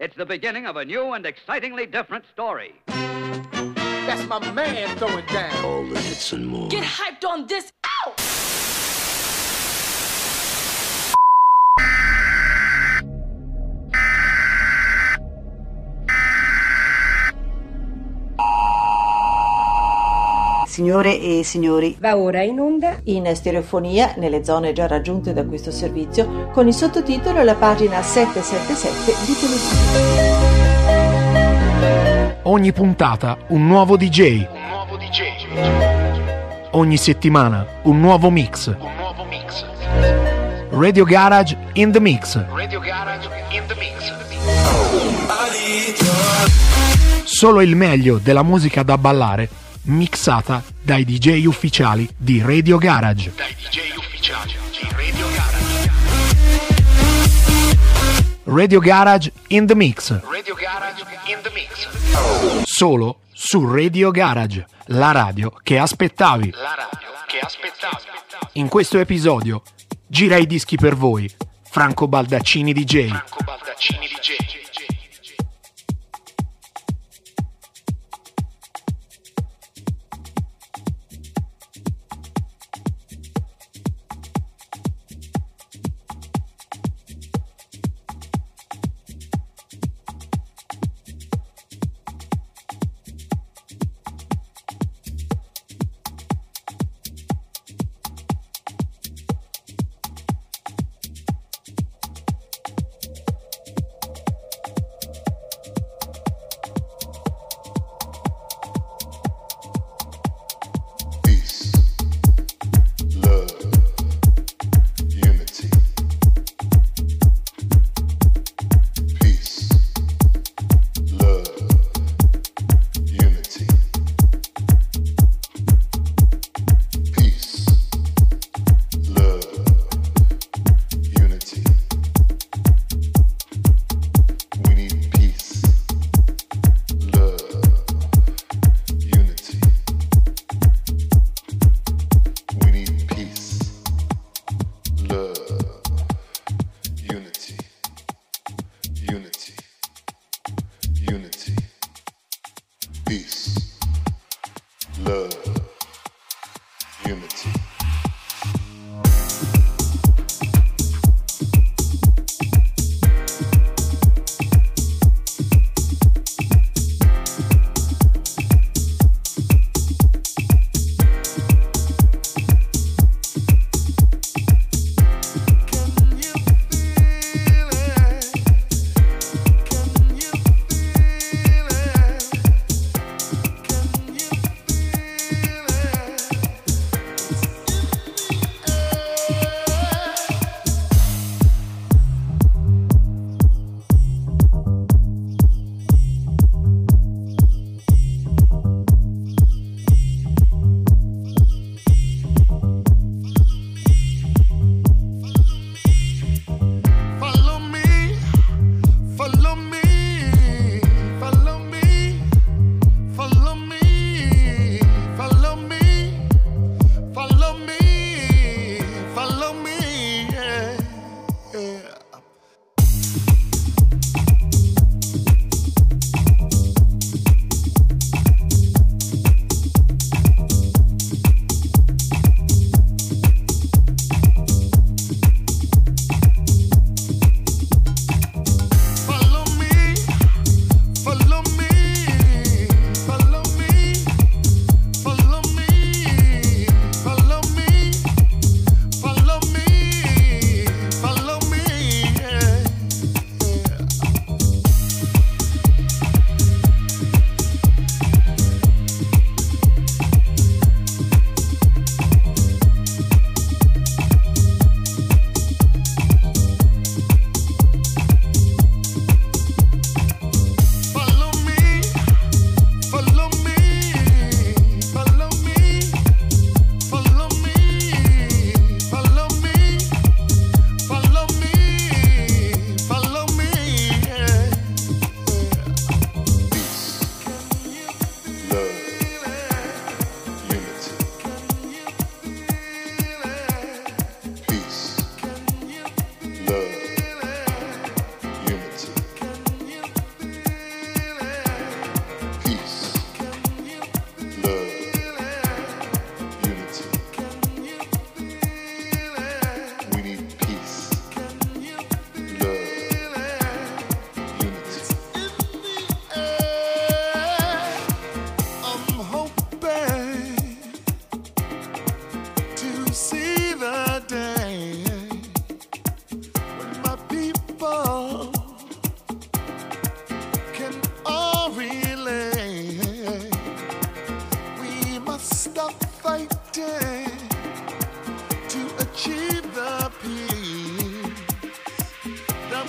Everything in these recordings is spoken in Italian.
It's the beginning of a new and excitingly different story. That's my man throwing down. All the hits and more. Get hyped on this. Signore e signori, Va ora in onda in stereofonia nelle zone già raggiunte da questo servizio con il sottotitolo alla pagina 777 di televisione. Ogni puntata un nuovo DJ. Ogni settimana un nuovo mix. Radio Garage in the Mix. Solo il meglio della musica da ballare mixata dai DJ ufficiali di Radio Garage. Radio Garage in the Mix. Solo su Radio Garage, la radio che aspettavi. In questo episodio gira i dischi per voi, Franco Baldaccini DJ. vibes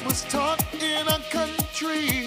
was taught in a country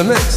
submit.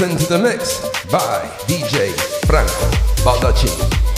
listen to the mix by DJ Franco Baldacci.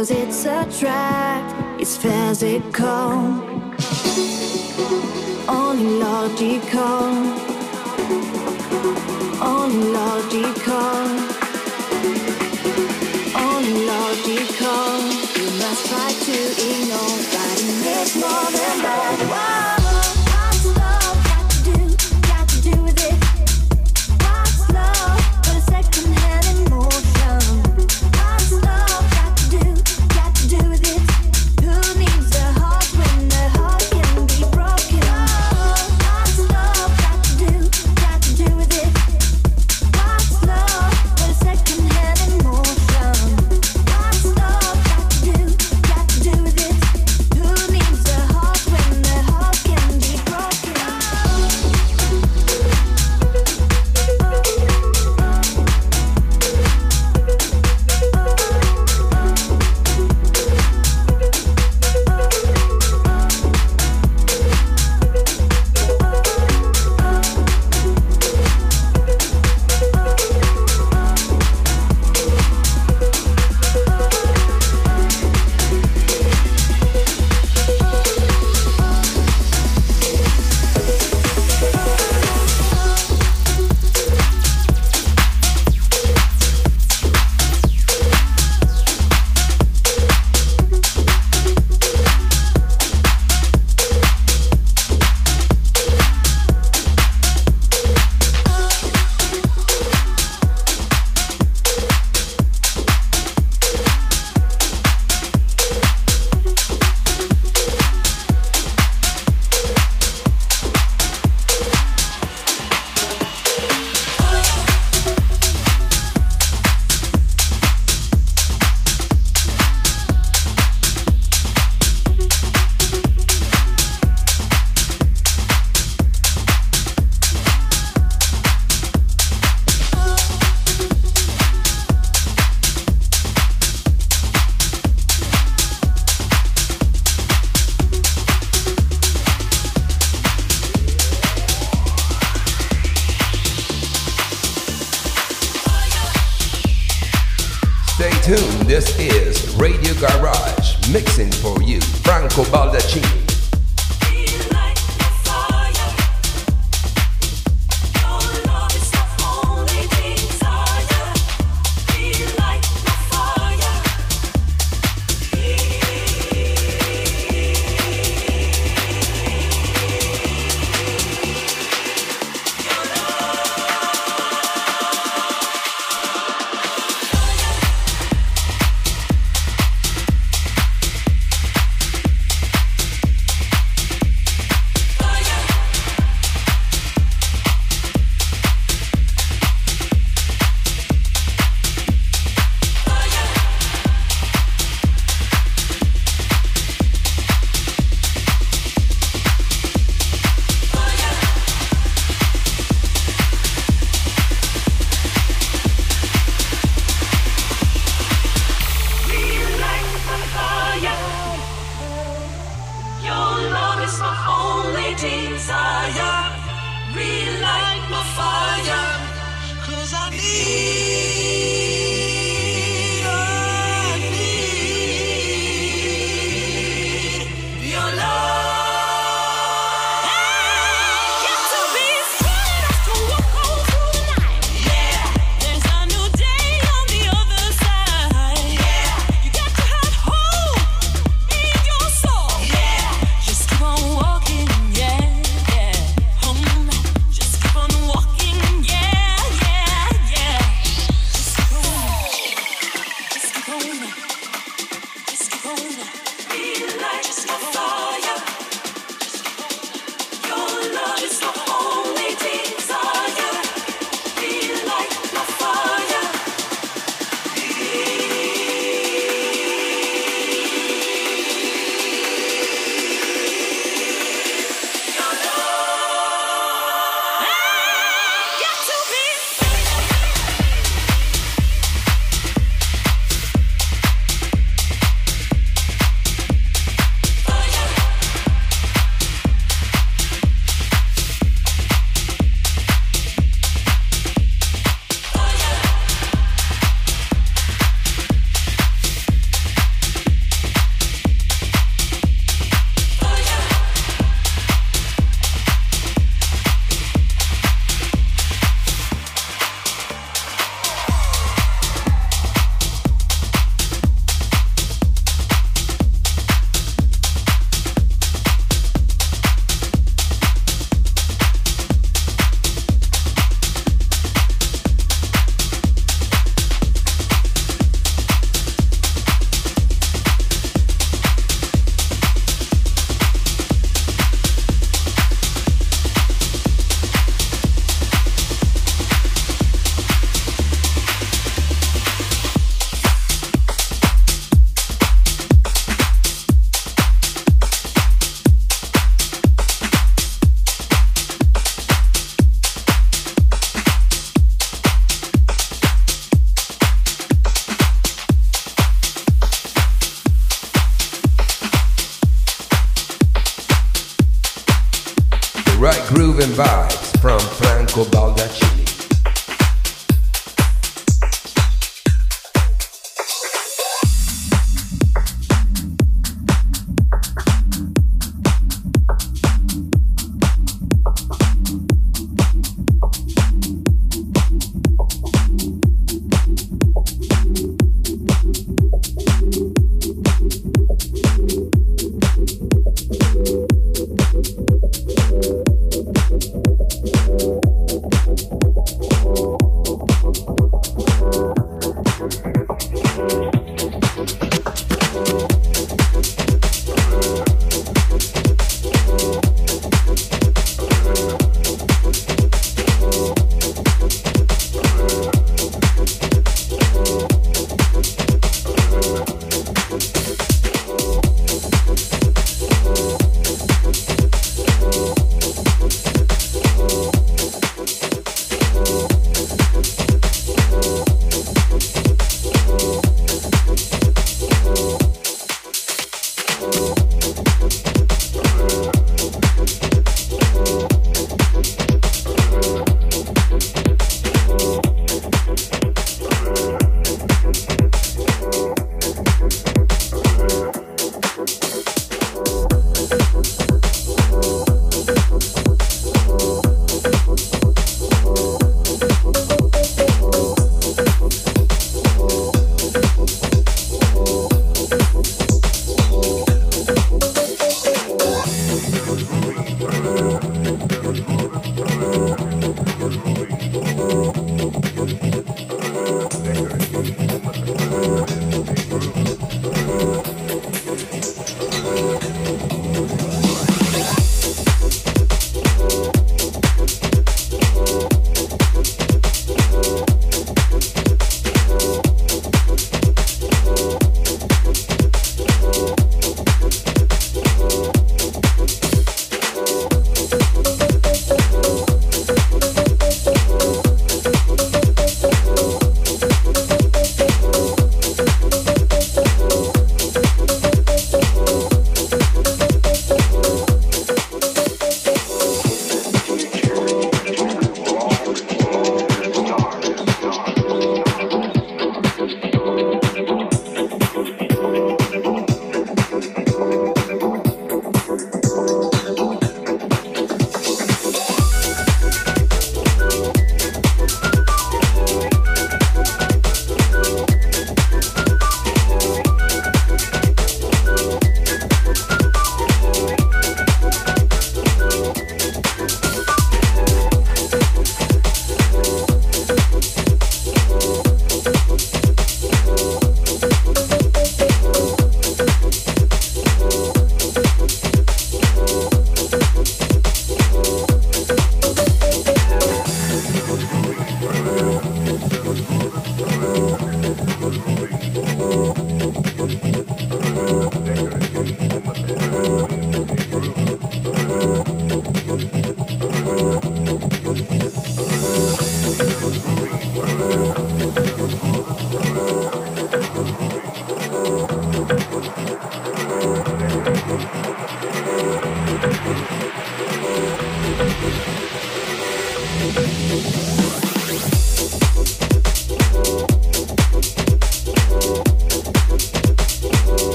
Cause it's a trap, it's physical. Only logical. Only logical.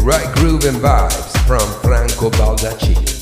right groove and vibes from Franco Baldaccini.